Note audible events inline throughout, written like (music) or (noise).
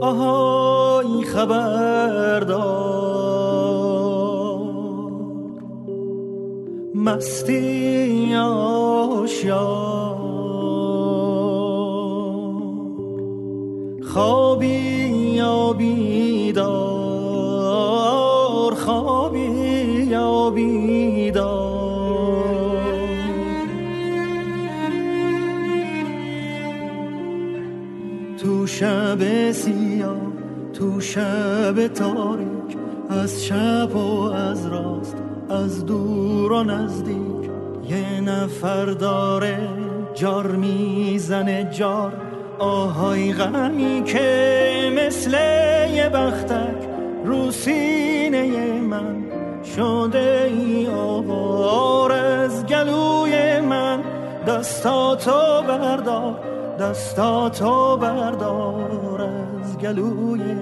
آهای خبردار. مستی آشیار خوابی یا بیدار خوابی یا بیدار. تو شب تو شب تاریک از شب و از راست از دور و نزدیک. یه نفر داره جار می‌زنه جار آهای غمی که مثل یه بختک رو سینه من. شده ای آوار از گلوی من دستاتو بردار دستاتو بردار از گلوی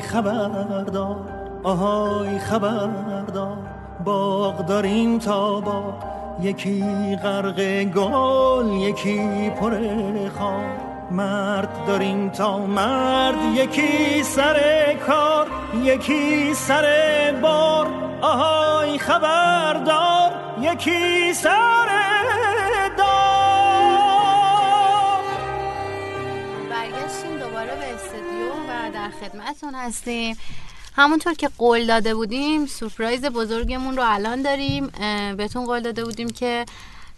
خبردار آهای خبردار باغ داریم تا باغ یکی غرق گل یکی پر خار. مرد داریم تا مرد یکی سر کار یکی سر بار. آهای خبردار یکی سر خدمتتون هستیم. همونطور که قول داده بودیم سورپرایز بزرگمون رو الان داریم. بهتون قول داده بودیم که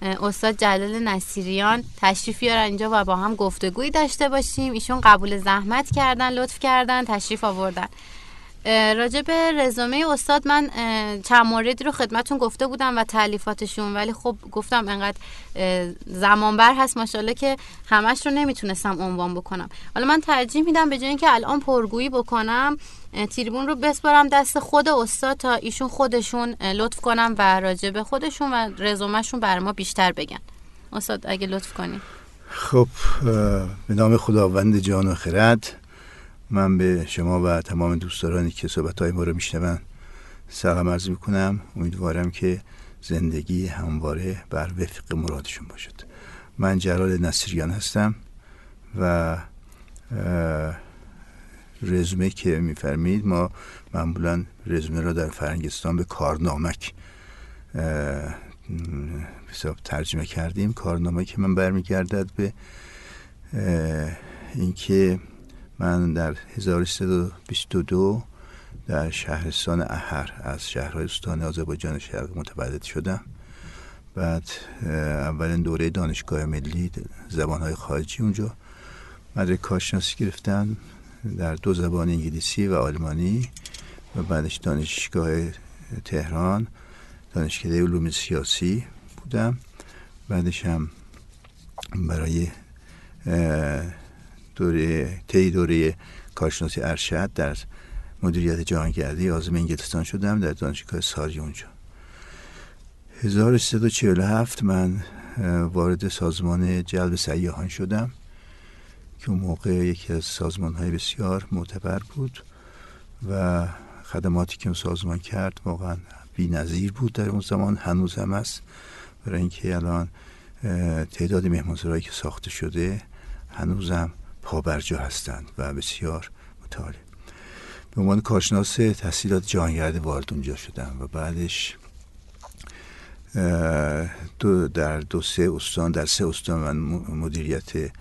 استاد جلال نصیریان تشریف بیارن اینجا و با هم گفتگویی داشته باشیم. ایشون قبول زحمت کردن لطف کردن تشریف آوردن. راجع به رزومه استاد من چند موردی رو خدمتون گفته بودم و تعلیفاتشون ولی خب گفتم انقدر زمان بر هست ماشاءالله که همش رو نمی‌تونستم عنوان بکنم. حالا من ترجیح میدم به جای اینکه الان پرگویی بکنم تریبون رو بسپارم دست خود استاد تا ایشون خودشون لطف کنم و راجع خودشون و رزومهشون بر ما بیشتر بگن. استاد اگه لطف کنی. خب به نام خداوند جان و خرد من به شما و تمام دوستدارانی که صحبت های ما رو میشنون سلام عرض می‌کنم. امیدوارم که زندگی همواره بر وفق مرادشون باشد. من جلال نصیریان هستم و رزومه که میفرمید ما معمولا رزومه را در فرنگستان به کارنامک حساب ترجمه کردیم. کارنامه که من برمیگردد به اینکه من در 1322 در شهرستان اهر از شهرهای استان آذربایجان شرق متولد شدم. بعد اولین دوره دانشگاه ملی زبانهای خارجی اونجا مدرک کارشناسی گرفتم در دو زبان انگلیسی و آلمانی و بعدش دانشگاه تهران دانشکده علوم سیاسی بودم. بعدش هم برای دوره طی دوره کارشناسی ارشد در مدیریت جهانگردی آزم انگلستان شدم در دانشگاه ساری اونجا. 1347 من وارد سازمان جلب سیاهان شدم که اون موقع یکی از سازمان های بسیار معتبر بود و خدماتی که اون سازمان کرد واقعا بی نظیر بود در اون زمان هنوز هم است برای اینکه الان تعداد مهمانسرایی که ساخته شده هنوزم پابرجا هستند و بسیار مطالع به عنوان کارشناس تحصیلات جهانگرد وارد اونجا شدم و بعدش دو در دو سه استان در سه استان من مدیریت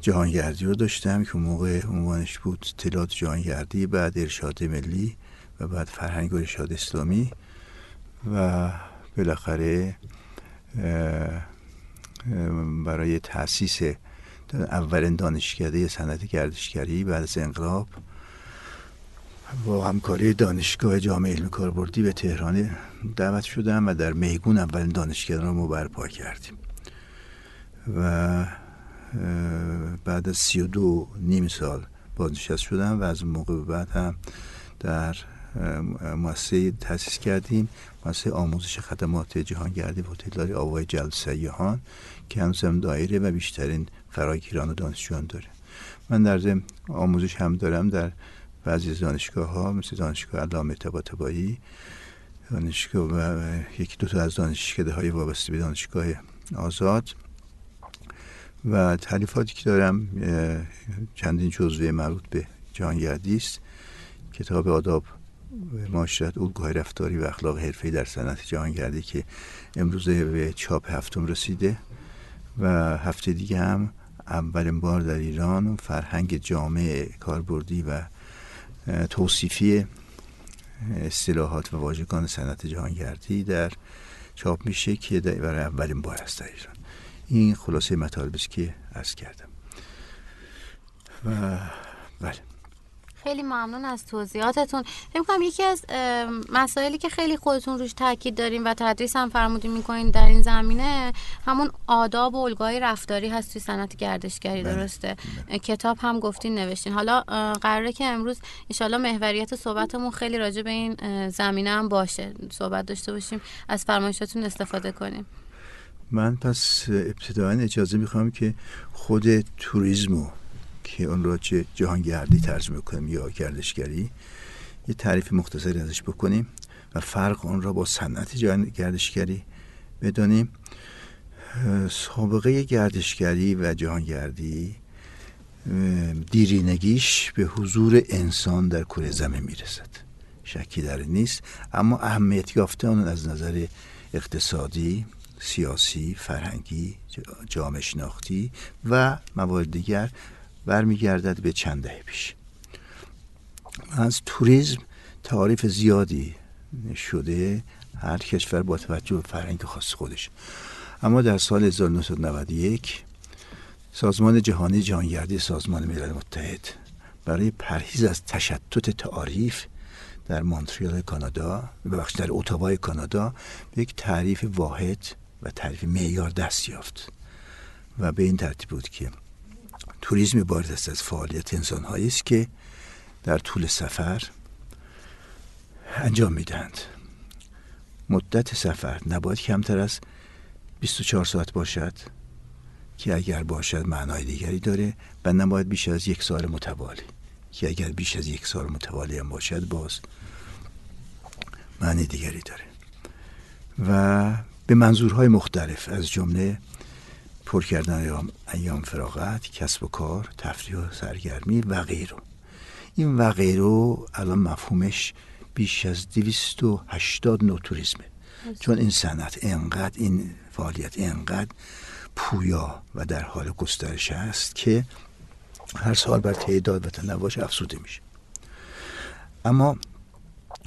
جهانگردی رو داشتم که موقع عنوانش بود اطلاعات جهانگردی بعد ارشاد ملی و بعد فرهنگ و ارشاد اسلامی و بالاخره برای تاسیس اولین دانشکده صنعت گردشگری بعد از انقلاب با همکاری دانشگاه جامعه علم کاربردی به تهران دعوت شدم و در میگون اولین دانشگاه رو برپا کردیم. و بعد از سی و دو نیم سال بازنشست شدم و از موقع بعد هم در مؤسسه تاسیس کردیم. مؤسسه آموزش خدمات جهانگردی و هتلداری آوای جلب سیاهان که هم دایره و بیشترین فراگیران و دانشجویان داره. من در ضمن آموزش هم دارم در بعضی دانشگاه ها مثل دانشگاه علامه طباطبایی دانشگاه و یکی دو تا از دانشکده های وابسته به دانشگاه آزاد. و تعلیفاتی که دارم چندین جزوه مربوط به جهانگردی است. کتاب آداب معاشرت الگوهای رفتاری و اخلاق حرفه‌ای در صنعت جهانگردی که امروزه به چاپ هفتم رسیده. و هفته دیگه هم اولین بار در ایران فرهنگ جامع کاربردی و توصیفی اصطلاحات و واژگان صنعت جهانگردی در چاپ میشه که برای اولین بار است در ایران. این خلاصه مطالب است که عرض کردم. و بله. خیلی ممنون از توضیحاتتون. فکر کنم یکی از مسائلی که خیلی خودتون روش تاکید داریم و تدریس هم فرمودین می‌کنین در این زمینه همون آداب و الگوهای رفتاری هست توی صنعت گردشگری بله. درسته؟ بله. کتاب هم گفتین نوشتین. حالا قراره که امروز انشالله محوریت صحبتمون خیلی راجع به این زمینه هم باشه. صحبت داشته باشیم از فرمایشاتون استفاده کنیم. من پس ابتداعا اجازه می‌خوام که خود توریزمو که اون را چه جهانگردی ترجمه کنیم یا گردشگری یه تعریف مختصری ازش بکنیم و فرق اون را با صنعت گردشگری بدانیم سابقه گردشگری و جهانگردی دیرینگیش به حضور انسان در کره زمین می‌رسد. شکی در نیست اما اهمیت یافته آن از نظر اقتصادی سیاسی فرهنگی جامعه شناختی و موارد دیگر برمیگردد به چند دهه پیش. از توریسم تعریف زیادی شده هر کشور با توجه به فرهنگ خاص خودش. اما در سال 1991 سازمان جهانی جهانگردی سازمان ملل متحد برای پرهیز از تشتت تعاریف در مونتریال کانادا بخش در اتاوای کانادا به یک تعریف واحد و تعریف معیار دست یافت و به این ترتیب بود که توریسم عبارت است از فعالیت انسان است که در طول سفر انجام می‌دهند. مدت سفر نباید کمتر از 24 ساعت باشد که اگر باشد معنای دیگری داره و نباید بیش از یک سال متوالی. که اگر بیش از یک سال متوالی هم باشد باز معنی دیگری داره. و به منظورهای مختلف از جمله پر کردن ایام, فراغت کسب و کار تفریح و سرگرمی و غیره. این و غیره الان مفهومش بیش از 280 نوع توریسمه. چون این صنعت انقدر این فعالیت انقدر پویا و در حال گسترش است که هر سال بر تعداد و تنوعش افزوده میشه. اما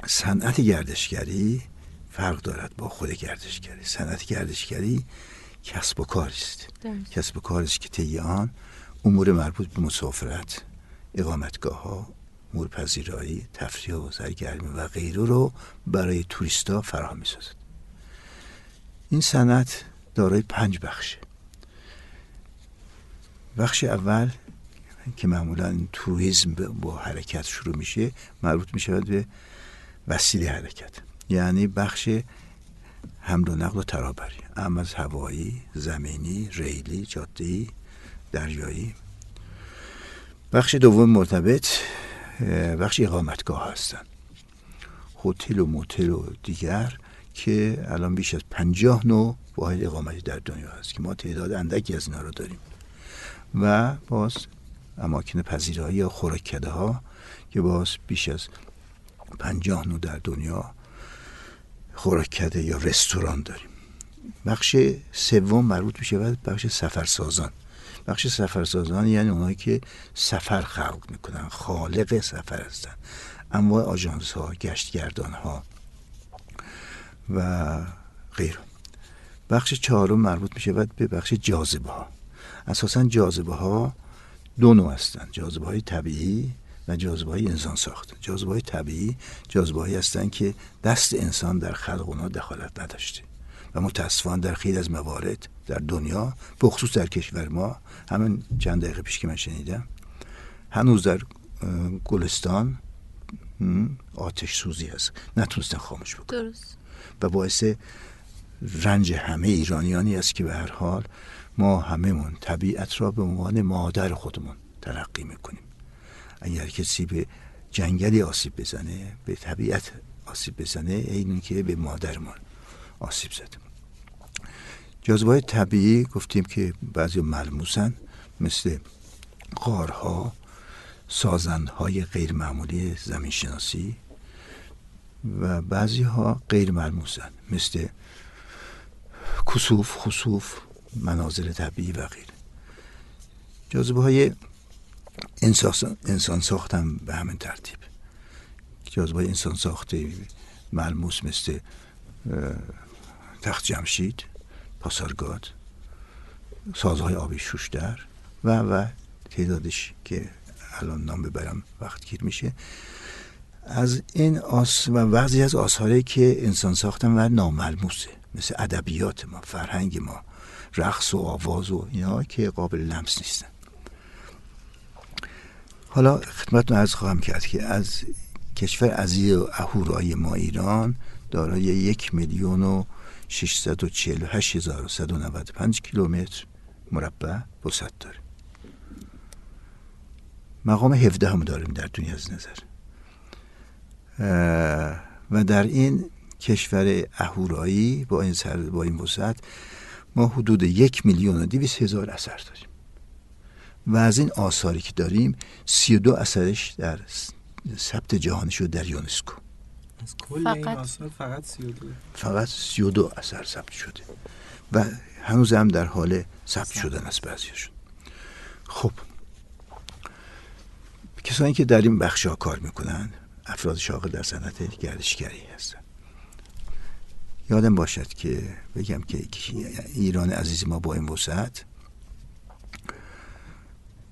صنعت گردشگری فرق دارد با خود گردشگری. صنعت گردشگری کسب و کاری است کسب و کاری است که طی آن امور مربوط به مسافرت اقامتگاه ها امور پذیرایی تفریح و سرگرمی و غیره رو برای توریستا فراهم می‌سازد. این صنعت دارای پنج بخشه. بخش اول که معمولا توریسم با حرکت شروع میشه مربوط میشه به وسیله حرکت. یعنی بخش حمل و نقل و ترابری. اما از هوایی زمینی ریلی جادهی دریایی. بخش دوم مرتبط بخش اقامتگاه هستن. هتل و موتل و دیگر که الان بیش از پنجاه نوع واحد اقامتی در دنیا هست که ما تعداد اندکی از اینا رو داریم. و باز اماکن پذیرایی یا خوراککده ها که باز بیش از پنجاه نوع در دنیا خوراککده یا رستوران داریم. بخش سوم مربوط میشه و بخش سفرسازان. بخش سفرسازان یعنی اونایی که سفر خلق می‌کنن خالق سفر هستن. اما آژانس ها گشتگردان ها و غیر بخش چهارم مربوط میشه به بخش جاذبه ها اساسا جاذبه ها دو نوع هستن. جاذبه های طبیعی و جاذبه های انسان ساخته جاذبه های طبیعی جاذبه هستند که دست انسان در خلق اونها دخالت نداشته. و متاسفانه در خیلی از موارد در دنیا بخصوص در کشور ما همین چند دقیقه پیش که من شنیدم هنوز در گلستان آتش سوزی هست. نتونستن خاموش بکنن. درست. و باعث رنج همه ایرانیانی است که به هر حال ما هممون طبیعت را به عنوان مادر خودمون تلقی می‌کنیم. اگر کسی به جنگلی آسیب بزنه به طبیعت آسیب بزنه این که به مادرمون آسیب زده. جاذبه طبیعی گفتیم که بعضی ملموسن مثل غارها سازندهای غیر معمولی زمین شناسی و بعضی ها غیر ملموسن مثل کسوف خصوف مناظر طبیعی و غیره. جاذبه انسان ساختم به همین ترتیب. جاذبه انسان ساخته ملموس مثل تخت جمشید پاسارگاد سازهای آبی شوشتر و و تعدادش که الان نام ببرم وقت گیر میشه. از این آس و بعضی از آثاری که انسان ساختن و ناملموسه مثل ادبیات ما فرهنگ ما رقص و آواز و اینا که قابل لمس نیستن. حالا خدمتتون از خواهم کرد که از کشور عزیز و اهورای ما ایران دارای یک میلیون و 648195 کیلومتر مربع وسعت داره. مقام 17 هم داریم در دنیا از نظر. و در این کشور اهورایی با این سر با این وسعت ما حدود یک میلیون و دیویس هزار اثر داریم. و از این آثاری که داریم سی و دو اثرش در ثبت جهانی شد در یونسکو. از کل این آثار فقط سی و دو. فقط سی و دو اثر ثبت شده و هنوز هم در حال ثبت شدن از بعضیشون خب. کسانی که در این بخش ها کار می‌کنن افراد شاغل در صنعت گردشگری هستن. یادم باشد که بگم که ایران عزیز ما با این وسعت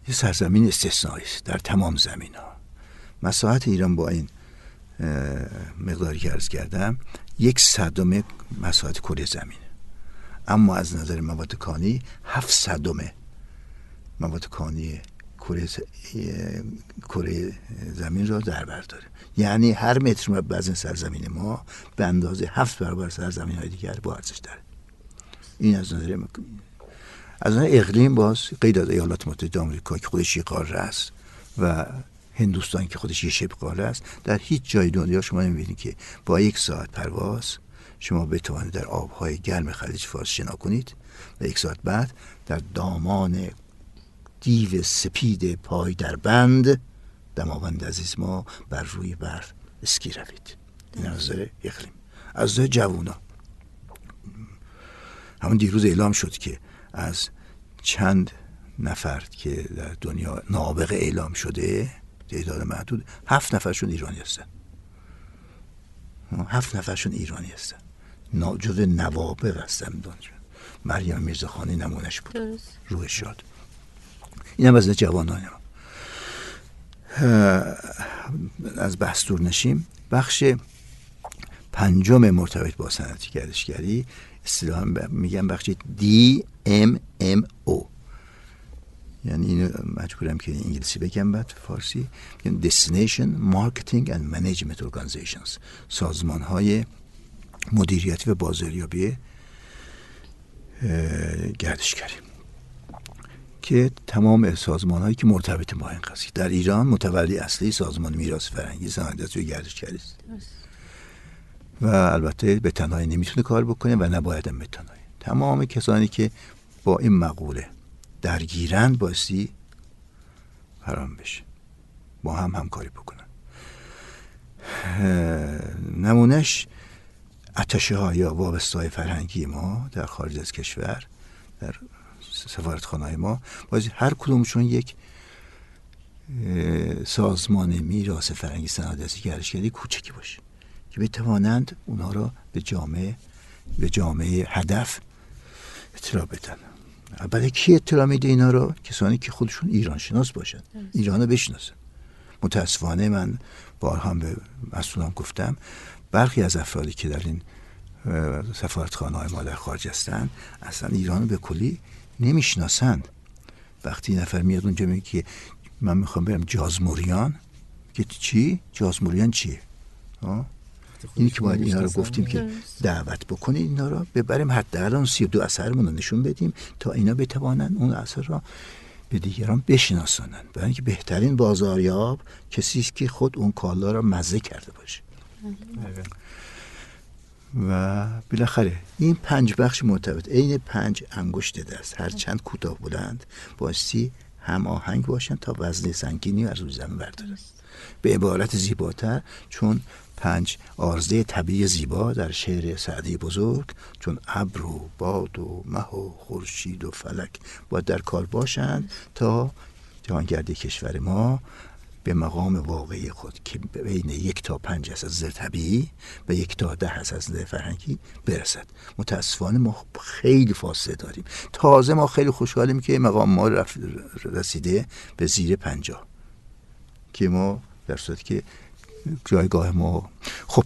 یه سرزمین استثنایی است در تمام زمین ها مساحت ایران با این مقداری که ارز کردم یک صدم مساحت کره زمین اما از نظر مواد کانی هفت صدم مواد کانی کره زمین را در بر داره. یعنی هر متر مربع از سرزمین ما به اندازه هفت برابر سرزمین های دیگر با ارزش داره. این از نظر از نظر اقلیم باز غیر از ایالات متحده آمریکا که خودش یه قاره است و هندوستان که خودش یه شبه قاره است در هیچ جای دنیا شما نمی‌بینید که با یک ساعت پرواز شما بتوانید در آبهای گرم خلیج فارس شنا کنید و یک ساعت بعد در دامان دیو سپید پای در بند دماوند عزیز ما بر روی برف اسکی روید. این از نظر اقلیم. از نظر جوونا. همون دیروز اعلام شد که از چند نفر که در دنیا نابغه اعلام شده تعداد محدود هفت نفرشون ایرانی هستن. هفت نفرشون ایرانی هستن. جز نوابق هستن مریم میرزاخانی نمونش بود. روح شاد. این هم از جوانان ما. از بحث دور نشیم بخش پنجم مرتبط با صنعت گردشگری اصطلاحا میگن بخش او یعنی اینو مجبورم که انگلیسی بگم بعد فارسی Destination Marketing and Management Organizations. سازمان های مدیریتی و بازاریابی گردشگری. که تمام سازمان هایی که مرتبط با این قضیه. در ایران متولی اصلی سازمان میراث فرهنگی صنعت و گردشگری است. و البته به تنهایی نمی‌تونه کار بکنه و نباید هم به تنهایی. تمام کسانی که با این مقوله درگیرند بایستی حرام بشه. با هم همکاری بکنن. نمونش اتشه ها یا وابسته های فرهنگی ما در خارج از کشور در سفارتخانه ما بازی هر کدومشون یک سازمان میراث فرهنگی صنعت گردشگری کوچکی باشه. که بتوانند اونها را به جامعه به جامعه هدف اطلاع بدن. البته کی اطلاع میده اینا رو؟ کسانی که خودشون ایران شناس باشن ایران رو بشناسن. متاسفانه من بارها به مسئولان گفتم برخی از افرادی که در این سفارتخانه های ما در خارج هستند اصلا ایران به کلی نمی‌شناسند. وقتی نفر میاد اونجا میگه که من می‌خوام برم جازموریان که چی؟ جازموریان چیه؟ اینی که باید اینا رو گفتیم که دعوت بکنید اینا رو ببریم حداقل سی دو اثرمون رو نشون بدیم تا اینا بتوانن اون اثر را به دیگران بشناسانن. برای اینکه بهترین بازاریاب کسی است که خود اون کالا را مزه کرده باشه. و بالاخره این پنج بخش مرتبط عین پنج انگشت دست هر چند کوتاه بلند باستی هم آهنگ باشن تا وزن سنگینی از روی زمین بردارن. به عبارت زیباتر چون پنج آرزه طبیعی زیبا در شعر سعدی بزرگ چون ابر و باد و مه و خورشید و فلک باید در کار باشند تا جهانگردی کشور ما به مقام واقعی خود که بین یک تا پنج هست از زر طبیعی و یک تا ده هست از زر فرهنگی برسد. متاسفانه ما خیلی فاصله داریم. تازه ما خیلی خوشحالیم که مقام ما رسیده به زیر پنجاه. که ما در صورتی که جایگاه ما. خب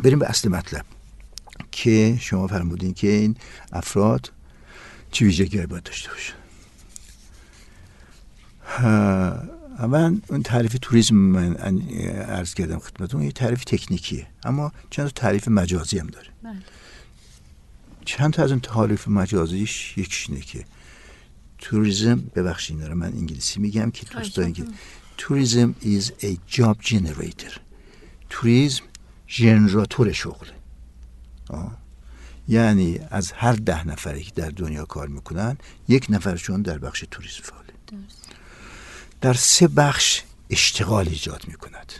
بریم به اصل مطلب که شما فرمودین که این افراد چی ویژگی باید داشته باشن اول اون تعریف توریسم من عرض کردم خدمتتون یه تعریف تکنیکیه اما چند تعریف مجازی هم داره. بله. چند تا از اون تعریف مجازیش یکیش اینه که توریسم ببخشید رو من انگلیسی میگم که دوستان توریسم is a job generator. توریسم ژنراتور شغل. یعنی از هر ده نفری که در دنیا کار می‌کنن یک نفرشون در بخش توریسم فعاله. در سه بخش اشتغال ایجاد می‌کند.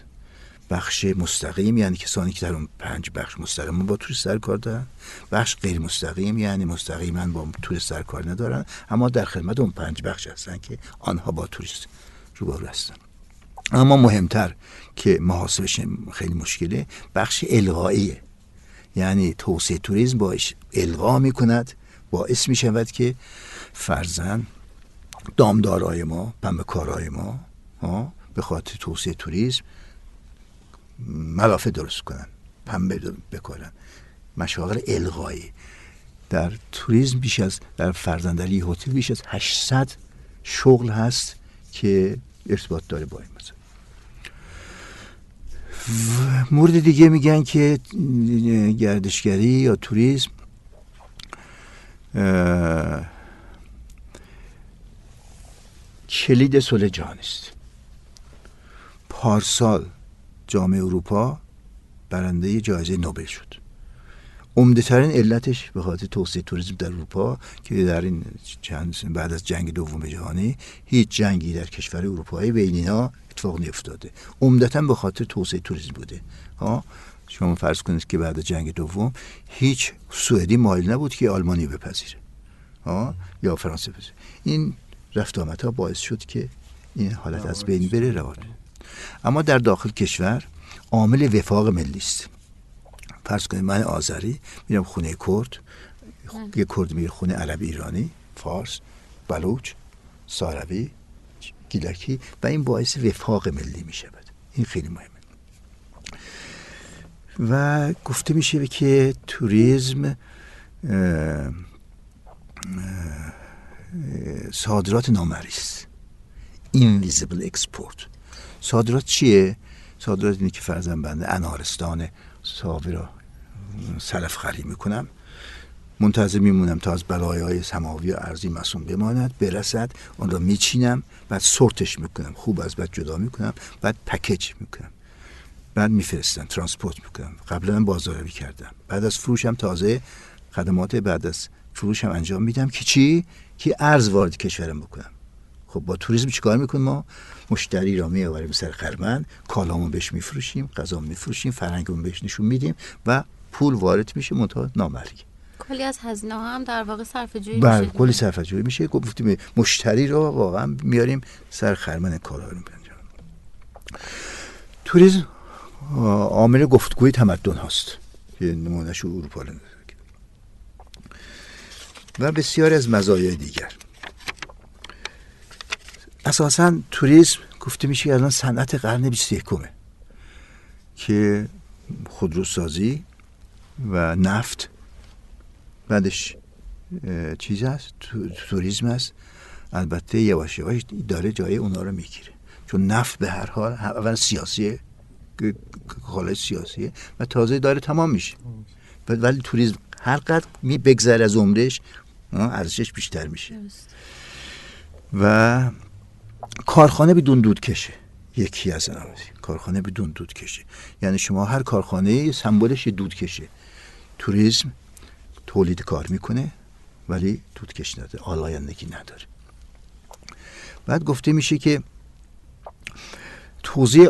بخش مستقیم یعنی کسانی که در اون پنج بخش مستقیم با توریست در کار دارن. بخش غیر مستقیم یعنی مستقیما با توریست در کار ندارن اما در خدمت اون پنج بخش هستن که آنها با توریست روبرو هستن. اما مهمتر که محاسبش خیلی مشکله بخش الغاییه. یعنی توسعه توریسم باش الغا می کند باعث می شود که فرزن دامدارای ما پنبه کارای ما به خاطر توسعه توریسم ملافه درست کنن پنبه بکارن. مشاغل الغایی. در توریسم بیش از در فرزندری هتل بیش از 800 شغل هست که ارتباط داره با این مثلا مورد دیگه میگن که گردشگری یا توریسم. کلید صلح جهان است. پارسال جامعه اروپا برنده جایزه نوبل شد. عمده ترین علتش به خاطر توسعه توریسم در اروپا که در این چند بعد از جنگ دوم جهانی هیچ جنگی در کشور اروپایی بین اینا اتفاق نیفتاده. عمدتا به خاطر توسعه توریسم بوده. ها؟ شما فرض کنید که بعد از جنگ دوم هیچ سوئدی مایل نبود که آلمانی بپذیره. ها؟ یا فرانسه بپذیره. این رفت ها باعث شد که این حالت از بین بره روانه اما در داخل کشور عامل وفاق ملی است. فرض کنید من آذری میرم خونه کرد یه کرد میره خونه عربی ایرانی فارس بلوچ ساروی گیلکی و این باعث وفاق ملی می شود این خیلی مهمه. و گفته میشه که توریسم صادرات نامرئی است. invisible export صادرات چیه؟ صادرات اینه که فرضا بنده انارستان ساوه را سلف خری می‌کنم. منتظر میمونم تا از بلای های سماوی و ارضی مصون بماند برسد آن را میچینم بعد sort ش می‌کنم خوب از بد جدا می‌کنم بعد package می‌کنم. بعد میفرستم transport می‌کنم. قبلا بازاریابی کردم. بعد از فروشم تازه خدمات بعد از فروشم انجام میدم که چی؟ که ارز وارد کشورم بکنم. خب با توریسم چیکار می‌کنیم ما؟ مشتری را میآوریم سر خرمن کالامون بهش میفروشیم غذا میفروشیم فرهنگمون بهش نشون میدیم و پول وارد میشه منتها نامرئی. کلی از هزینه هم در واقع صرف جویی بله، میشه. کلی صرف جویی میشه. گفتیم مشتری رو واقعا میاریم سر خرمن کالا رو توریسم عامل گفتگوی تمدن هست که نمونهش اروپا و بسیاری از مزایای دیگر. اساسا توریسم گفته میشه الان صنعت قرن 21 که خودروسازی و نفت بعدش چیز هست توریسم هست. البته یواش یواش داره جای اونا رو می‌گیره. چون نفت به هر حال اول سیاسیه حال سیاسیه و تازه داره تمام میشه. ولی توریسم هر قدر می بگذره از عمرش ارزشش بیشتر میشه. و کارخانه بدون دود کشه. یکی از کارخانه بدون دود کشه. یعنی شما هر کارخانه سمبولش دود کشه. توریسم تولید کار می‌کنه ولی دودکش نداره آلایندگی نداره. بعد گفته میشه که توضیح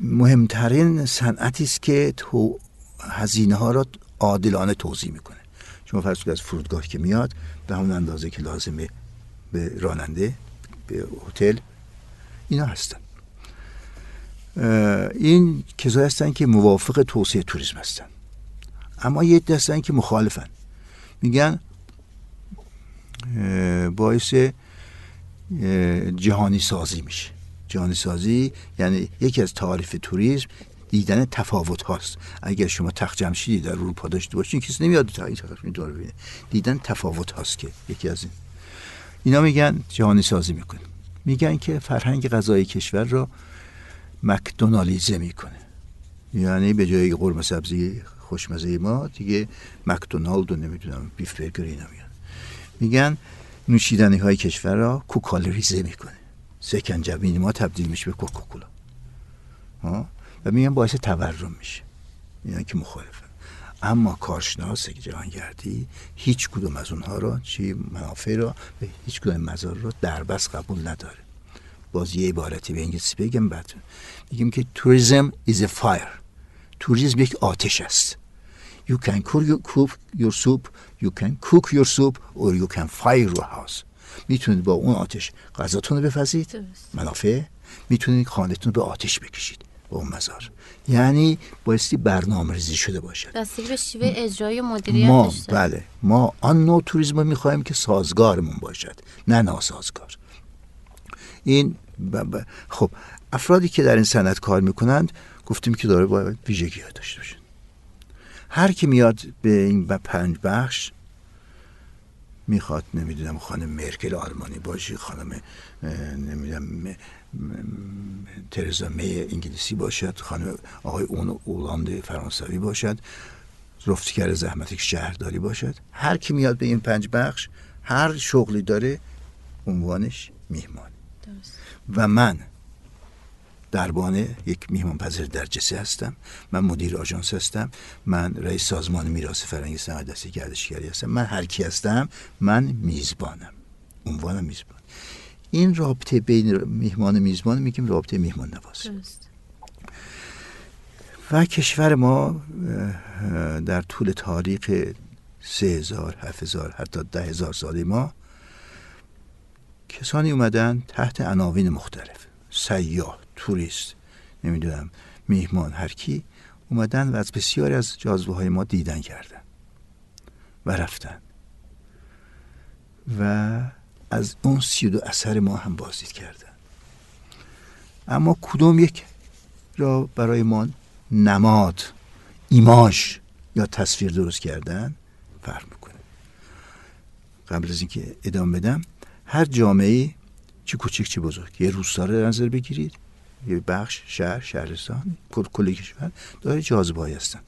مهمترین صنعتی است که تو هزینه ها را عادلانه توضیح می‌کنه. شما فرض از فرودگاه که میاد به همون اندازه که لازمه به راننده به هتل اینا هستن. این کسایی هستن که موافق توسعه توریسم هستن. اما یه هستن که مخالفن. میگن باعث جهانی سازی میشه. جهانی سازی یعنی یکی از تعاریف توریسم دیدن تفاوت هاست. اگر شما تخت جمشیدی در اروپا داشته باشین کسی نمیاد دور ببینه. دیدن تفاوت هاست که یکی از این. اینا میگن جهانی سازی می‌کنه. میگن که فرهنگ غذای کشور را مکدونالیزه می‌کنه. یعنی به جای قرمه سبزی خوشمزه ما دیگه مکدونالد و نمی‌دونم بیف برگر اینا میاد میگن نوشیدنی های کشور را کوکالریزه می‌کنه. سکنجبین ما تبدیل میشه به کوکاکولا. و میگن باعث تورم میشه. اینا که مخالفه. اما کارشناس جهانگردی هیچ کدوم از اونها را چی منافع را به هیچ کدوم مزار را دربست قبول نداره. باز یه عبارتی به انگلیسی بگم بعد. میگیم که توریزم is a fire. توریسم یک آتش است. You can cook your soup you can cook your soup or you can fire your house. می‌تونید با اون آتش غذاتون رو بفزید منافع. می‌تونید خانهتون رو به آتش بکشید. با اون مزار. یعنی بایستی برنامه ریزی شده باشد. دستگیر به شیوه اجرای مدیریتش ما بله. ما آن نوع توریسم رو می‌خوایم که سازگارمون باشد نه ناسازگار. این خب افرادی که در این صنعت کار می‌کنند گفتیم که داره باید ویژگی ها داشته باشه هر کی میاد به این پنج بخش می‌خواد نمی‌دونم خانم مرکل آلمانی باشه خانم نمی‌دونم ترزا می انگلیسی باشد خانم آقای اون اولاند فرانسوی باشد رفتگر زحمتی شهرداری باشد هر کی میاد به این پنج بخش هر شغلی داره عنوانش میهمان و من دربانه یک میهمان پذیر در جسه هستم من مدیر آژانس هستم من رئیس سازمان میراث فرهنگی صنعت دستی گردشگری هستم من هر کی هستم من میزبانم عنوان میزبان این رابطه بین میهمان و میزبان میگیم رابطه میهمان نواز. و کشور ما در طول تاریخ سه هزار هفت هزار حتی ده هزار سالی ما کسانی اومدن تحت عناوین مختلف. سیاه توریست نمی‌دونم میهمان هر کی اومدن و از بسیاری از جاذبه های ما دیدن کردن و رفتن. و از اون سی دو اثر ما هم بازدید کردن. اما کدوم یک را برای ما نماد ایماش یا تصویر درست کردن؟ فرق می‌کنه. قبل از اینکه ادامه بدم هر جامعه چی کوچک چی بزرگ. یه روستا رو نظر بگیرید یه بخش شهر شهرستان کل کشور داره جاذبه هستن.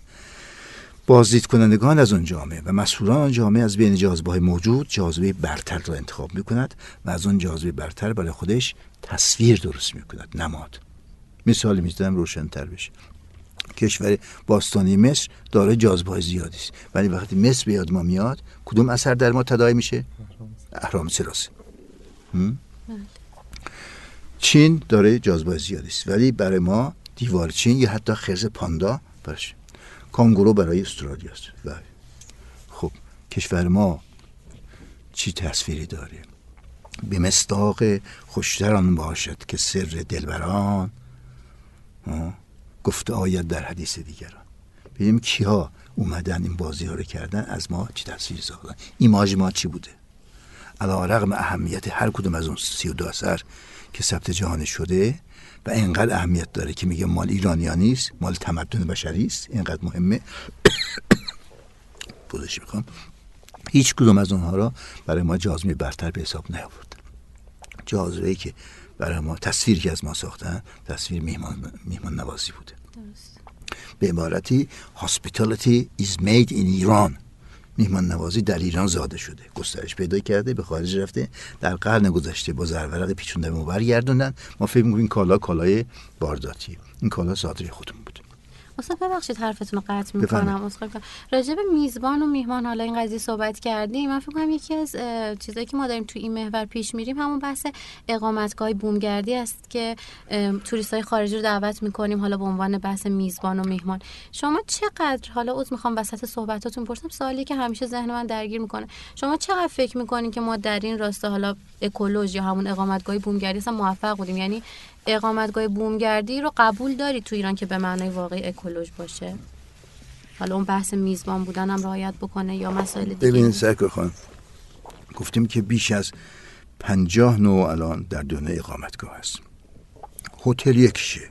بازدید کنندگان از اون جامعه و مسئولان آن جامعه از بین جاذبه های موجود جاذبه برتر را انتخاب می کند و از اون جاذبه برتر برای خودش تصویر درست می کند نماد. مثال می‌زدم روشنتر بشه. کشور باستانی مصر داره جاذبه زیادی است. ولی وقتی مصر به یاد ما میاد کدوم اثر در ما تداعی میشه؟ اهرام سراسی چین داره جاذبه زیادی است. ولی برای ما دیوار چین یا حتی خرز پاندا برش کانگورو برای استرالیا است. و خب کشور ما چی تصویری داره؟ به مستاق خوشتران باشد که سر دلبران گفته آید در حدیث دیگران. ببینیم کیا اومدن این بازی ها رو کردن از ما چی تصویر ساختن ایماج ما چی بوده؟ علا رقم اهمیت هر کدوم از اون سی و دو اثر که ثبت جهانی شده و اینقدر اهمیت داره که میگه مال ایرانیا نیست مال تمدن بشری است. اینقدر مهمه. (coughs) بودش می‌خوام. هیچ کدوم از اونها را برای ما جازمی برتر به حساب نیاورد جازوه که برای ما تصویری که از ما ساختن تصویر میهمان, میهمان نوازی بوده به عبارتی hospitality is made in Iran. میهمان نوازی در ایران زاده شده. گسترش پیدا کرده به خارج رفته در قرن گذشته با زرورق پیچونده ما برگردوندن. ما فکر می‌کنیم کالا کالای بارداتی. این کالا صادری خودمون بود. استاد ببخشید حرفتون رو قطع می‌کنم. راجع به میزبان و میهمان حالا این قضیه صحبت کردیم. من فکر کنم یکی از چیزایی که ما داریم تو این محور پیش میریم همون بحث اقامتگاه بومگردی است که توریست های خارجی رو دعوت می‌کنیم حالا به عنوان بحث میزبان و میهمان. شما چقدر حالا عذر می‌خوام وسط صحبتاتون پرسم سوالی که همیشه ذهن من درگیر می‌کنه. شما چقدر فکر می‌کنین که ما در این راستا حالا اکولوژی همون اقامتگاه بومگردی اصلا موفق بودیم؟ یعنی اقامتگاه بومگردی رو قبول داری تو ایران که به معنای واقعی اکولوژ باشه؟ حالا اون بحث میزبان بودن هم رعایت بکنه یا مسائل دیگه؟ ببین خان گفتیم که بیش از پنجاه نوع الان در دنیا اقامتگاه هست. هتل یکیشه.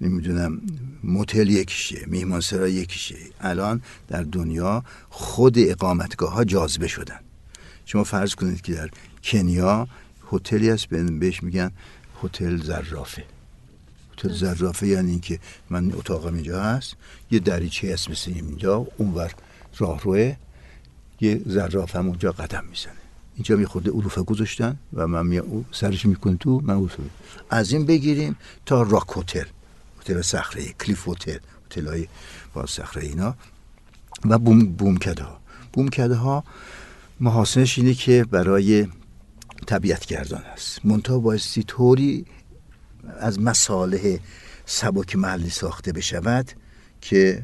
نمی‌دونم موتل یکیشه میهمانسرا یکیشه. الان در دنیا خود اقامتگاه ها جاذبه شدن. شما فرض کنید که در کنیا هتلی هست بهش میگن هتل زرافه. هتل زرافه یعنی اینکه من اتاقم اینجا هست یه دریچه هست مثل اینجا اونور راهروه یه زراف هم اونجا قدم می‌زنه. اینجا می خورده گذاشتن و من می سرش می‌کنه تو من علوفه از این بگیریم تا راک هتل. هتل صخره کلیف هتل هتل های با صخره اینا و بوم بومکده ها بومکده ها محاسنش اینه که برای طبیعت گردان است. منتها بایستی طوری از مصالح سبک محلی ساخته بشود که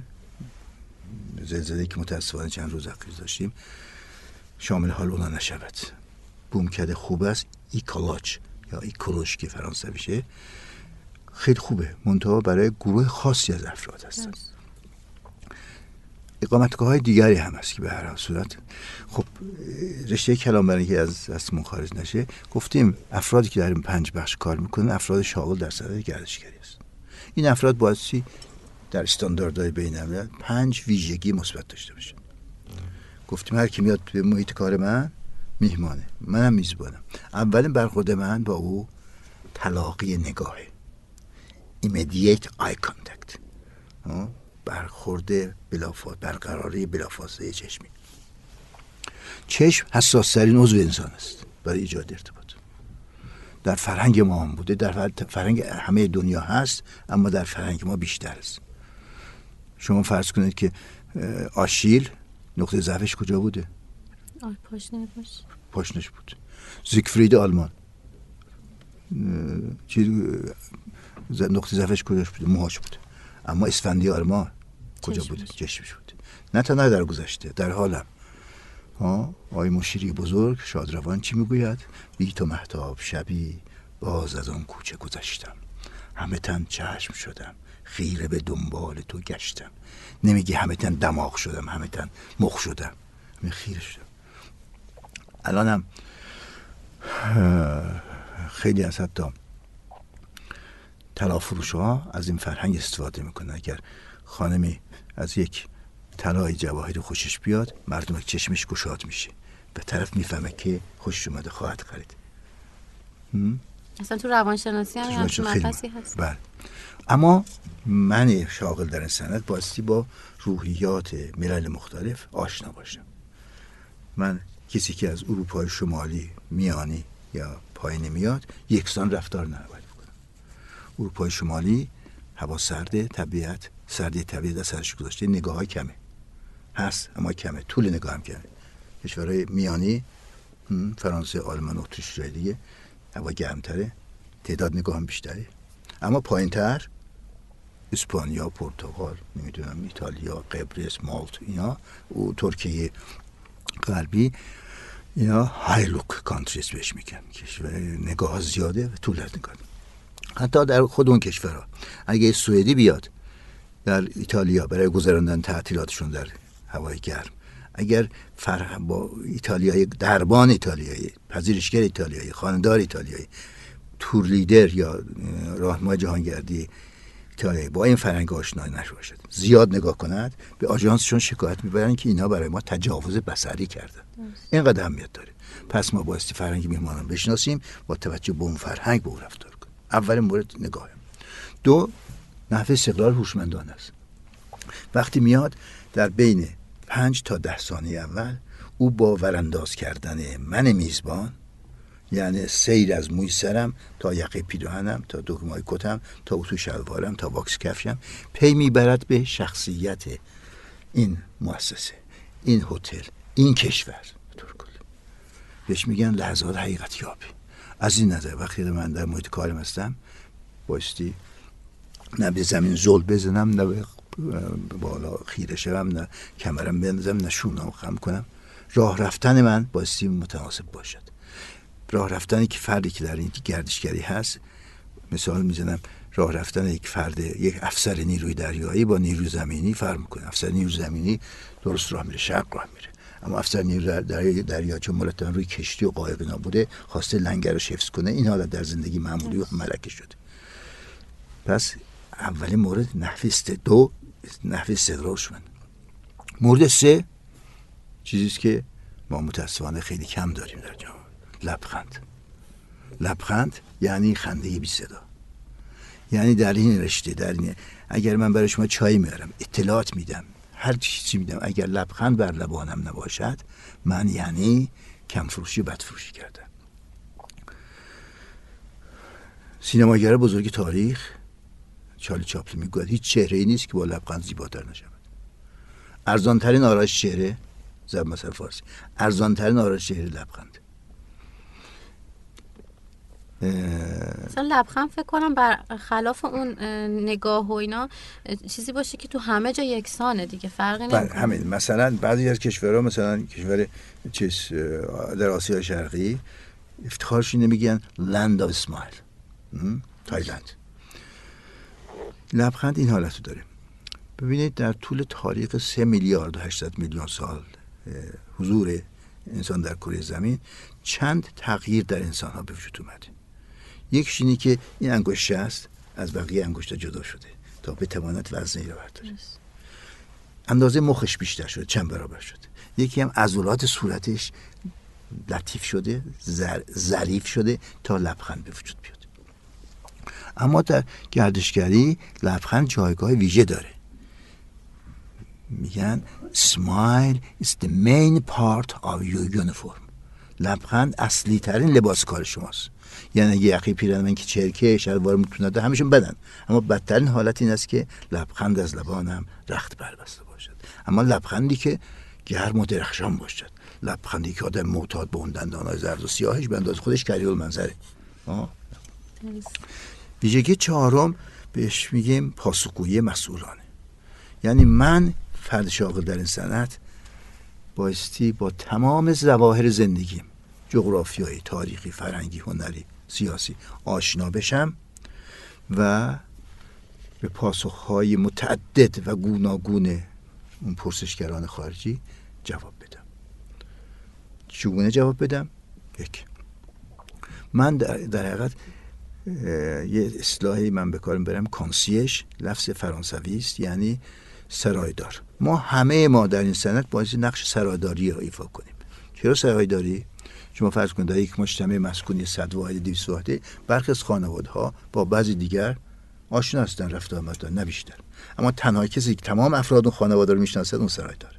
زلزله که متاسفانه چند روز اخیر داشتیم شامل حال اونا نشود. بومکده خوب است. ecolodge یا écolodge که فرانسه بشه خیلی خوبه. منتها برای گروه خاصی از افراد هستن. اقامتگاه های دیگری هم هست که به هر صورت. خب رشته کلام برای که از اسمون خارج نشه گفتیم افرادی که در این پنج بخش کار می‌کنن افراد شاغل در صدر گردشگری است این افراد بایستی در استانداردهای بین پنج ویژگی مثبت داشته باشه گفتیم هر کی میاد به محیط کار من میهمانه. منم میزبانم. اولین برخورد من با او تلاقی نگاهه. Immediate eye contact. برخورد بلافاصله برقراری بلافاصله چشمی. چشم حساس ترین عضو انسان است برای ایجاد ارتباط. در فرهنگ ما هم بوده در فرهنگ همه دنیا هست اما در فرهنگ ما بیشتر است. شما فرض کنید که آشیل نقطه ضعفش کجا بوده؟ پاشنش پاشنش بود. زیگفرید آلمان. نقطه ضعفش کجاش بوده؟ موهاش بوده. اما اسفندی آلمان کجا بوده چشمش بوده نه تنها در گذشته در حالم. ها؟ آی مشیری بزرگ شادروان چی می‌گوید؟ بی تو محتاب شبی باز از آن کوچه گذشتم. همه تن چشم شدم. خیره به دنبال تو گشتم. نمیگی همه تن دماغ شدم همه تن مخ شدم. همه خیره شدم. الانم خیلی از حتی تلافروش ها از این فرهنگ استفاده می‌کنن. اگر خانمی از یک طلای جواهری خوشش بیاد مردم چشمش گشاد میشه. به طرف می‌فهمه که خوش اومده خواهد خرید. اصلا تو روانشناسی هم مبحثی هست. بله. اما من شاغل در این سند باستی با روحیات ملل مختلف آشنا باشم. من کسی که از اروپای شمالی میانی یا پایینی میاد یکسان رفتار نباید. اروپای شمالی هوا سرده طبیعت سردی طبیعت از سرش گذاشته نگاه های کمه. هست اما کمه. طول نگاه هم کمه. کشورهای میانی فرانسه آلمان اتریش جای دیگه هوا گرمتره. تعداد نگاه هم بیشتره. اما پایین تر اسپانیا پرتغال نمی‌دونم ایتالیا قبرس مالت اینا و ترکیه. غربی اینا های لوک کانتریز بهش میگن. کشور نگاه زیاده و طول نگاه حتی در خود اون کشورها. اگه سوئدی بیاد در ایتالیا برای گذراندن تعطیلاتشون در هوای گرم. اگر فرق با ایتالیایی دربان ایتالیایی پذیرشگر ایتالیایی خاندار ایتالیایی تور لیدر یا راهنمای جهانگردی ایتالیا با این فرنگ آشنا نشد زیاد نگاه کند به آژانسشون شکایت می‌برن که اینا برای ما تجاوز بصری کردن. اینقدر اهمیت داره. پس ما بایستی فرهنگ میهمانان بشناسیم با توجه به اون فرهنگ به او رفتار. اول مورد نگاه. دو نحوه استقلال هوشمندان است. وقتی میاد در بین پنج تا ده ثانیه اول او با ورانداز کردن من میزبان یعنی سیر از موی سرم تا یقه پیراهنم تا دکمای کتم تا اتو شلوارم تا واکس کفشم پی می‌برد به شخصیت این مؤسسه این هتل این کشور. بهش میگن لحظات حقیقت یابی. از این نظر وقتی من در محیط کارم هستم. بایستی نه به زمین زل بزنم نه به بالا خیره شوم نه کمرم بندازم نه شونم خم کنم. راه رفتن من بایستی متناسب باشد. راه رفتنی که فردی که در این گردشگری هست مثال می‌زنم راه رفتن یک فرد یک افسر نیروی دریایی با نیروی زمینی فرق می‌کنه. افسر نیروی زمینی درست راه میره شرق راه میره. اما افسر نیروی دریا, دریا چون مرتبا روی کشتی و قایق نبوده خواسته لنگر رو کنه این حالت در زندگی معمولی و ملکه شده پس اولین مورد نحوه دو نحوه استقرار شدن مورد سه چیزیست که ما متاسفانه خیلی کم داریم در جامعه لبخند. لبخند یعنی خنده بی صدا. یعنی در این رشته در این اگر من برای شما چای میارم اطلاعات میدم هر چیزی میدم. اگر لبخند بر لبانم نباشد من یعنی کم فروشی و بد فروشی کردم. سینماگر بزرگ تاریخ چالی چاپلی می‌گوید هیچ چهره ای نیست که با لبخند زیباتر نشود. ارزان ترین آرایش چهره زب مثل فارسی ارزان ترین آرایش چهره لبخند. مثلا لبخند فکر کنم بر خلاف اون نگاه و اینا چیزی باشه که تو همه جا یکسانه دیگه فرقی بله، نمی‌کنه. همین. مثلا بعضی از کشورها مثلا کشور چیز در آسیا شرقی افتخارش نمیگن land of smile تایلند. لبخند این حالت رو داره. ببینید در طول تاریخ سه میلیارد و 800 میلیون سال حضور انسان در کره زمین چند تغییر در انسان ها به وجود اومده. یکیش اینه که این انگشت شست از بقیه انگشت جدا شده تا بتواند وزنی رو برداره. اندازه مخش بیشتر شده چند برابر شده. یکی هم عضلات صورتش لطیف شده ظریف شده تا لبخند به وجود بیاد. اما در گردشگری لبخند جایگاه ویژه داره. میگن smile is the main part of your uniform. لبخند اصلی ترین لباس کار شماست. یعنی اگه یقی پیرن که چرکه شلوار می‌تونه همیشون بدن. اما بدترین حالت این است که لبخند از لبانم رخت بربسته باشد. اما لبخندی که گرم و درخشان باشد. لبخندی که آدم معتاد به اون دندانهای زرد و سیاهش به انداز خودش کریل منظره. ویژگی چهارم بهش میگیم پاسخگویی مسئولانه. یعنی من فرد شاغل در این صنعت بایستی با تمام زواهر زندگیم جغرافیایی تاریخی فرنگی هنری سیاسی. آشنا بشم و به پاسخهای متعدد و گوناگون اون پرسشگران خارجی جواب بدم. چگونه جواب بدم؟ یک. من در, در حقیقت یه اصلاحی من به کارم برم. کانسیش لفظ فرانسوی است یعنی سرایدار. ما همه ما در این سنت باید نقش سرایداری را ایفا کنیم. چرا سرایداری؟ شما فرض کنید در یک مجتمع مسکونی صد واحد 200 واحده برخی از خانواده ها با بعضی دیگر آشنا هستن رفت آمد دارن اما تنها کسی که تمام افراد اون خانواده رو می‌شناسه اون سرایدار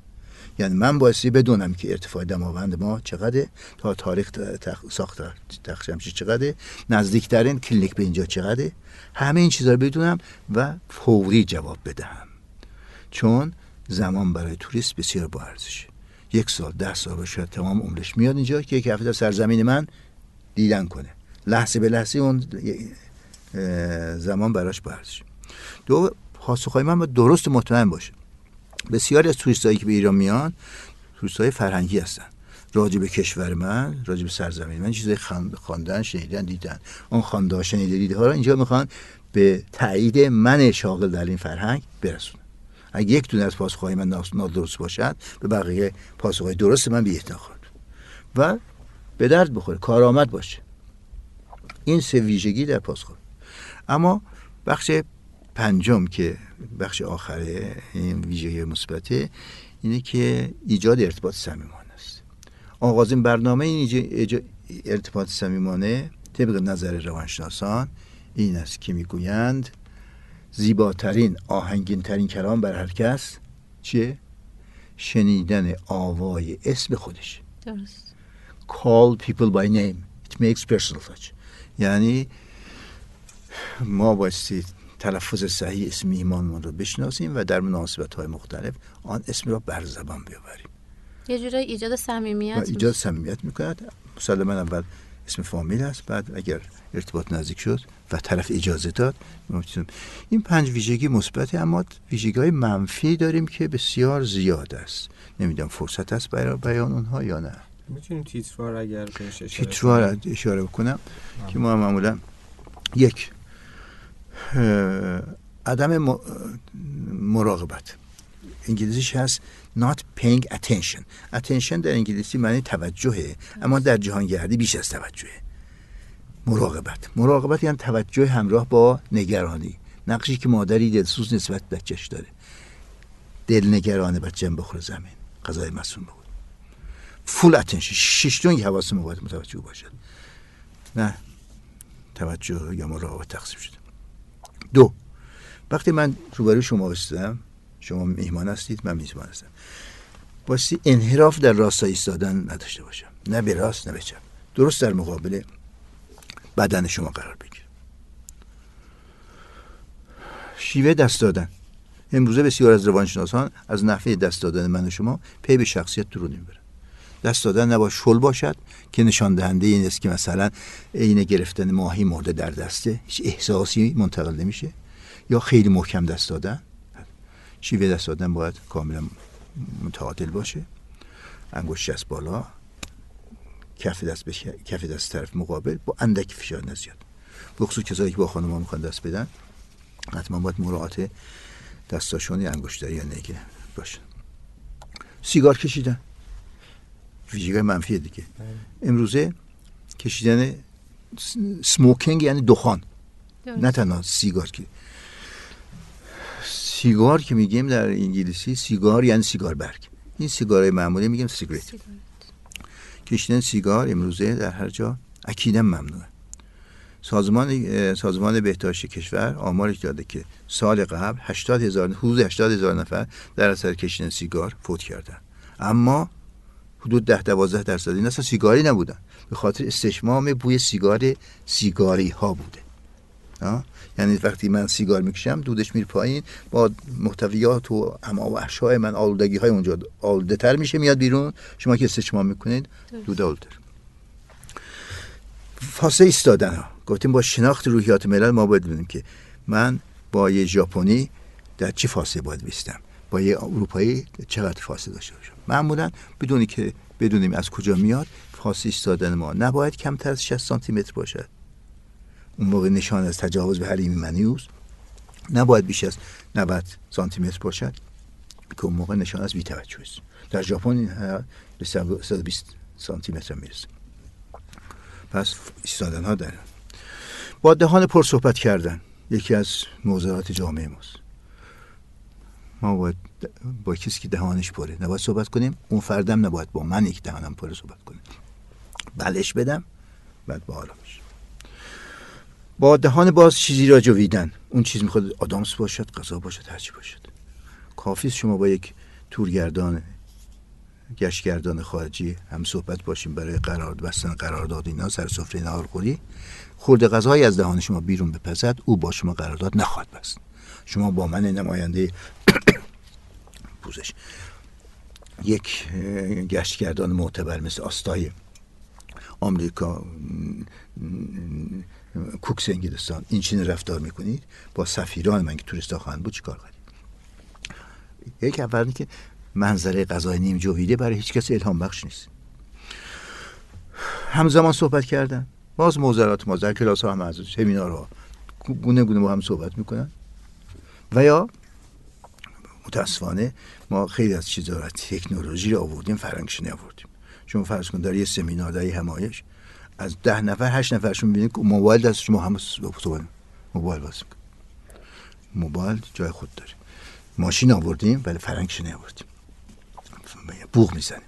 یعنی من بایستی بدونم که ارتفاع دماوند ما چقدره تا تاریخ تخ... ساخت تخشمشی چقدره نزدیکترین کلینیک به اینجا چقدره. همه این چیزا رو بدونم و فوری جواب بدهم. چون زمان برای توریست بسیار با ارزشه. یک سال ده سال باشه تمام عمرش میاد اینجا که یک هفته سرزمین من دیدن کنه. لحظه به لحظه اون زمان براش با ارزش دو پاسخهای من با درست مطمئن باشه. بسیاری از توریستایی که به ایران میان توریستای فرهنگی هستن. راجع به کشور من راجع به سرزمین من چیزای خواندن شنیدن دیدن. اون خوانده شنیده دیده ها رو اینجا می‌خوان به تایید من شاغل در این فرهنگ برسونن. اگه یک دونه از پاسخهای من نادرست باشد به بقیه پاسخهای درست من بی خواهد و به درد بخوره کارآمد باشه. این سه ویژگی در پاسخ اما بخش پنجم که بخش آخره این ویژگی مثبته اینه که ایجاد ارتباط صمیمانه است. آغازین برنامه این ارتباط صمیمانه طبق نظر روانشناسان این است که می‌گویند زیباترین آهنگین ترین کلام بر هر کس چیه؟ شنیدن آوای اسم خودش. درست. Call people by name. It makes personal touch. یعنی ما بایستی تلفظ صحیح اسم ایمانمون رو بشناسیم و در مناسبت های مختلف آن اسم را بر زبان بیاوریم. یه جورای ایجاد صمیمیت ایجاد صمیمیت می‌کند. مسلما اول اسم فامیل است. بعد اگر ارتباط نزدیک شد و طرف اجازه داد این پنج ویژگی مثبت اما ویژگی های منفی داریم که بسیار زیاد است. نمی‌دونم فرصت است برای بیان اونها یا نه. می‌تونیم تیتروار اگر اشاره تیتروار اشاره بکنم که ما معمولا یک عدم مراقبت. انگلیسیش هست not paying attention. Attention در انگلیسی معنی توجهه اما در جهانگردی بیش از توجهه. مراقبت. مراقبت یعنی توجه همراه با نگرانی. نقشی که مادری دلسوز نسبت بچهش داره. دل بچه بخوره زمین. غذای مسون بخوره فول اتنشن شش حواس باید متوجه باشد. نه. توجه یا مراقبت تقسیم شده. دو. وقتی من روبروی شما بستم شما میهمان هستید من میزبان هستم. باستی انحراف در راست ایستادن نداشته باشم. نه به راست نه به چپ. درست در مقابل بدن شما قرار بگیر شیوه دست دادن. امروزه بسیار از روانشناسان از نحوه دست دادن من و شما پی به شخصیت درو نمی‌برن دست دادن نباید شل باشد که نشان دهنده این است که مثلا عین گرفتن ماهی مرده در دسته هیچ احساسی منتقل نمیشه. یا خیلی محکم دست دادن. شیوه دست دادن باید کاملا متعادل باشه؟ انگشت از بالا کف دست به کف دست طرف مقابل با اندک فشار نزیاد. بخصوص کسایی که با خانم می‌خوان دست بدن حتما باید مراعات دستاشون یا انگشتری یا نگه باشه. سیگار کشیدن. ویژگی منفی دیگه. بله. امروزه کشیدن سموکینگ یعنی دخان. نه تنها سیگار که سیگار که میگیم در انگلیسی سیگار یعنی سیگار برگ. این سیگارهای معمولی میگیم سیگریت. کشیدن سیگار امروزه در هر جا اکیدا ممنوعه. سازمان سازمان بهداشت کشور آمارش داده که سال قبل 80 هزار حدود 80 هزار نفر در اثر کشیدن سیگار فوت کردن. اما حدود 10 12 درصد این اصلا سیگاری نبودن. به خاطر استشمام بوی سیگار سیگاری ها بوده یعنی وقتی من سیگار می‌کشم دودش میره پایین با محتویات و اما و احشای من آلودگی های اونجا آلوده تر میشه میاد بیرون. شما که استشمام می‌کنید دود آلوده فاصله ایستادن ها. گفتیم با شناخت روحیات ملل ما باید بدونیم که من با یه ژاپنی در چه فاصله باید بیستم؟ با یه اروپایی چقدر فاصله داشته باشم؟ معمولا بدونی که بدونیم از کجا میاد فاصله ایستادن ما نباید کمتر از 60 سانتی متر باشد. اون موقع نشان از تجاوز به حریم منیوز نباید بیش از 90 سانتی متر باشد که اون موقع نشان از بی‌توجهی است. در ژاپن به 120 سانتی متر می‌رسه. پس ایستادن ها دارن با دهان پر صحبت کردن یکی از موضوعات جامعه ماست. ما باید با کسی که دهانش پره نباید صحبت کنیم اون فردم نباید با من یک دهانم پره صحبت کنیم بلش بدم بعد با آرامش با دهان باز چیزی را جویدن. اون چیز می‌خواد آدامس باشد غذا باشد هرچی باشد. کافی شما با یک تورگردان گشتگردان خارجی هم صحبت باشیم برای قرار بستن قرارداد اینا سر سفره نهارخوری خورده غذایی از دهان شما بیرون بپزد او با شما قرارداد نخواهد بست. شما با من نماینده پوزش. یک گشتگردان معتبر مثل آستای آمریکا کوکس انگلستان این چین رفتار می‌کنید با سفیران من که توریستا خواهند بود چیکار کنید یک اولی که منظره غذای نیم جویده برای هیچ کس الهام بخش نیست. همزمان صحبت کردن. باز موزرات ما در کلاس ها هم از ها گونه گونه با هم صحبت می‌کنن. و یا متاسفانه ما خیلی از چیزا را تکنولوژی رو آوردیم فرنگش نیاوردیم شما فرض کن در یه سمینار یه همایش. از ده نفر هشت نفرشون می‌بینید که موبایل دست شما همه موبایل بازی موبایل جای خود داره. ماشین آوردیم ولی فرهنگش نیاوردیم. بوق می‌زنیم.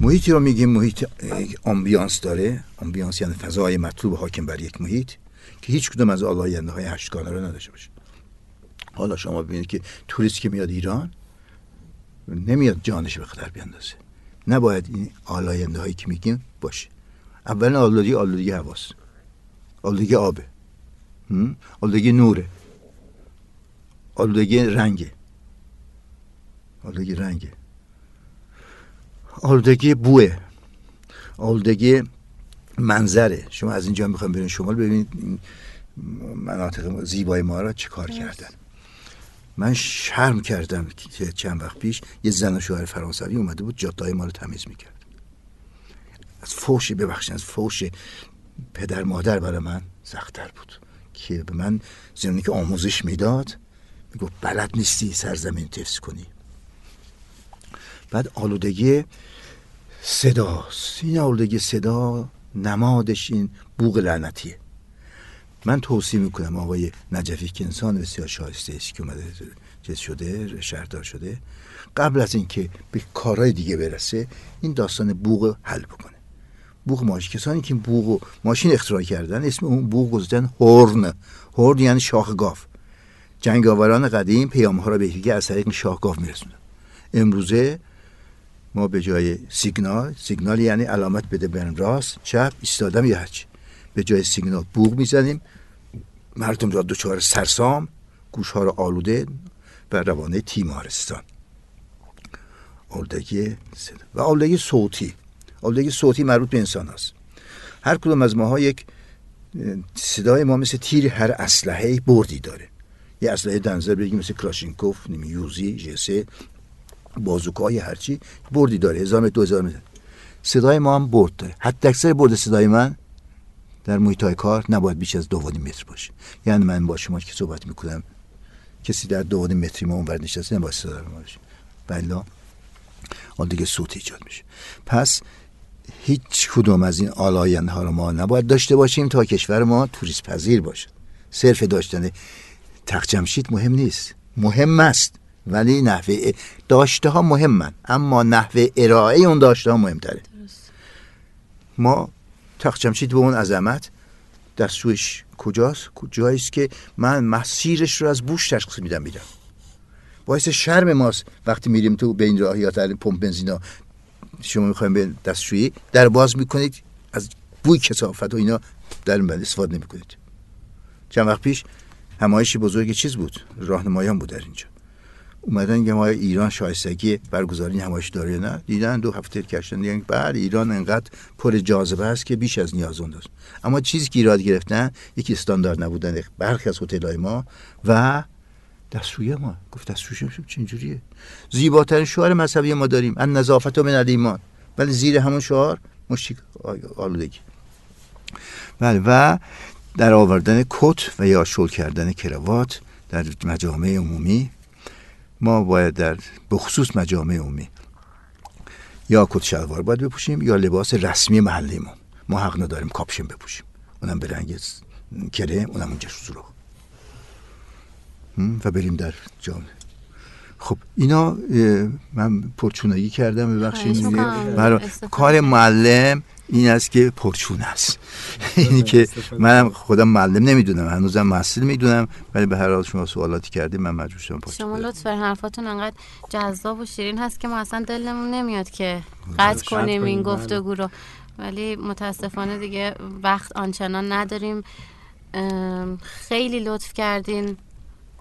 محیطی رو میگیم محیط ambiance داره. ambiance یعنی فضای مطلوب حاکم بر یک محیط که هیچ کدوم از آلاینده های هشتگانه رو نداشته باشه. حالا شما ببینید که توریست که میاد ایران نمیاد جانش به خطر بیاندازه نباید این آلاینده هایی که میگیم باشه. اولا آلودگی آلودگی هواست. آلودگی آبه. آلودگی نوره. آلودگی رنگه. آلودگی رنگه. آلودگی بوه. آلودگی منظره. شما از اینجا می‌خوایم برین شمال ببینید مناطق زیبای ما را چه کار کردن. من شرم کردم که چند وقت پیش یه زن و شوهر فرانسوی اومده بود جاده‌های ما رو تمیز می‌کرد. از فوش ببخشید از فوش پدر مادر برای من سختتر بود. که به من زمینی که آموزش می‌داد می‌گفت بلد نیستی سرزمین تست کنی. بعد آلودگی صدا این آلودگی صدا نمادش این بوغ لعنتیه. من توصیه می‌کنم آقای نجفی که انسان بسیار شایسته است که اومده چیز شده شهردار شده. قبل از اینکه به کارهای دیگه برسه این داستان بوغ حل بکنه. بوغ ماشین کسانی که بوغ ماشین اختراع کردن اسم اون بوغ گذاشتن هورن. هورن یعنی شاخ گاف جنگاوران قدیم پیام ها را به یکی از طریق شاخ گاف میرسوندن. امروزه ما به جای سیگنال سیگنال یعنی علامت بده برن راست چپ ایستادم یا هرچی به جای سیگنال بوغ می‌زنیم. مردم را دچار سرسام گوش ها را آلوده و روانه تیمارستان آلودگی و آلودگی صوتی. آلودگی صوتی مربوط به انسان هست هر کدوم از ماها یک صدای ما مثل تیر هر اسلحه بردی داره. یه اسلحه دنزر بگیم مثل کلاشینکوف یوزی جسه بازوکای هرچی بردی داره. هزار متر دو هزار متر صدای ما هم برد داره. حتی اکثر برد صدای من در محیط های کار نباید بیش از دو متر باشه. یعنی من با شما که صحبت می‌کنم کسی در دو متری ما اونور نشسته نباید صدا ما باشه بلا آن دیگه صوت ایجاد میشه. پس هیچ کدوم از این آلاینده ها رو ما نباید داشته باشیم تا کشور ما توریست پذیر باشه. صرف داشتن تخت مهم نیست. مهم است ولی نحوه داشته ها مهمن اما نحوه ارائه اون داشته ها مهمتره ما تخت به اون عظمت. دستوش کجاست؟ کجایی است که من مسیرش رو از بوش تشخیص میدم میدم. باعث شرم ماست وقتی میریم تو بین راهیات پمپ بنزینا شما می‌خوایم به دستشویی در باز می‌کنید از بوی کسافت و اینا در بند استفاده نمی‌کنید. چند وقت پیش همایشی بزرگ چیز بود؟ راهنمایان بود در اینجا. اومدن که ما ایران شایستگی برگزاری همایش داره نه؟ دیدن دو هفته کشتن دیدن بعد ایران انقدر پر جاذبه است که بیش از نیاز اون اما چیزی که ایراد گرفتن یکی استاندارد نبودن برخی از هتل ما و دستشوی ما. گفت دستشوی چه زیباترین شعار مذهبی ما داریم. ان نظافت و من ایمان ولی زیر همون شعار مشتی آلودگی. بله و در آوردن کت و یا شل کردن کروات در مجامع عمومی ما باید در بخصوص مجامع عمومی یا کت شلوار باید بپوشیم یا لباس رسمی محلیمون ما حق نداریم کاپشن بپوشیم. اونم به رنگ کرم اونم اونجا رو و بریم در جامعه. خب اینا من پرچونگی کردم ببخشید کار معلم این است که پرچون است. اینی که منم خودم معلم نمی‌دونم هنوزم محصول می‌دونم ولی به هر حال شما سوالاتی کردیم من مجبور شدم شما لطف حرفاتون انقدر جذاب و شیرین هست که ما اصلا دلمون نمیاد که قطع کنیم این بله. گفتگو رو. ولی متاسفانه دیگه وقت آنچنان نداریم. خیلی لطف کردین.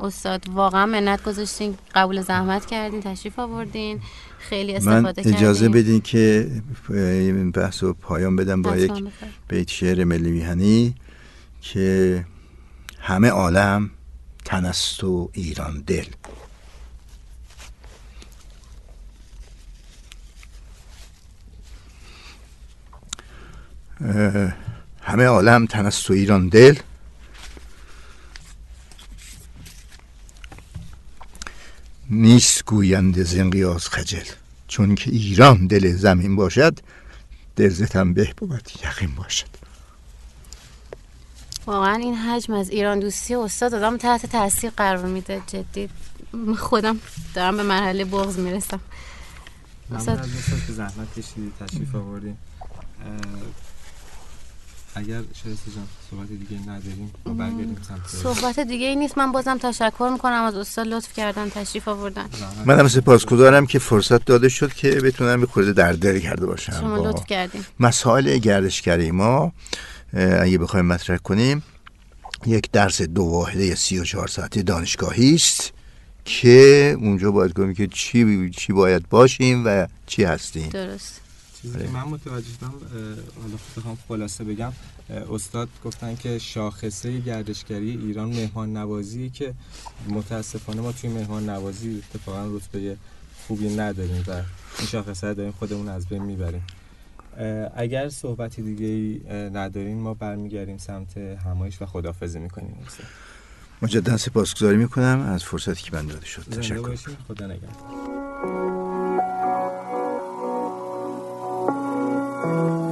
استاد واقعا منت گذاشتین قبول زحمت کردین تشریف آوردین خیلی استفاده من اجازه بدین که این بحث رو پایان بدم با یک بیت شعر ملی میهنی که همه عالم تنست و ایران دل. همه عالم تنست و ایران دل. نیست گویند زنقیاز خجل. چون که ایران دل زمین باشد درزتم به بود یقین باشد. واقعا این حجم از ایران دوستی استاد آدم تحت تاثیر قرار میده. جدی. خودم دارم به مرحله بغض می‌رسم. ممنون استاد. از که زحمت کشیدی تشریف آوردین اه، اگر شایسته جان صحبت دیگه نداریم ما برگردیم سمت صحبت دیگه ای نیست. من بازم تشکر می‌کنم از استاد لطف کردن تشریف آوردن. زحمت. منم سپاسگزارم که فرصت داده شد که بتونم به خورده در دل کرده باشم. شما با لطف کردین. مسائل گردشگری ما اگه بخوایم مطرح کنیم یک درس دو واحده سی و چهار ساعته دانشگاهی است که اونجا باید گفتیم که چی چی باید باشیم و چی هستیم. درست. چیزی که من متوجه شدم حالا بخوام خلاصه بگم استاد گفتن که شاخصه گردشگری ایران مهمان نوازی که متاسفانه ما توی مهمان نوازی اتفاقا رتبه خوبی نداریم و این شاخصه رو داریم خودمون از بین می‌بریم. اگر صحبتی دیگه ای ندارین ما برمیگردیم سمت همایش و خدافزی می‌کنیم. مجددا سپاسگزاری می‌کنم از فرصتی که من داده شد تشکر. خدا نگهدار. Thank you.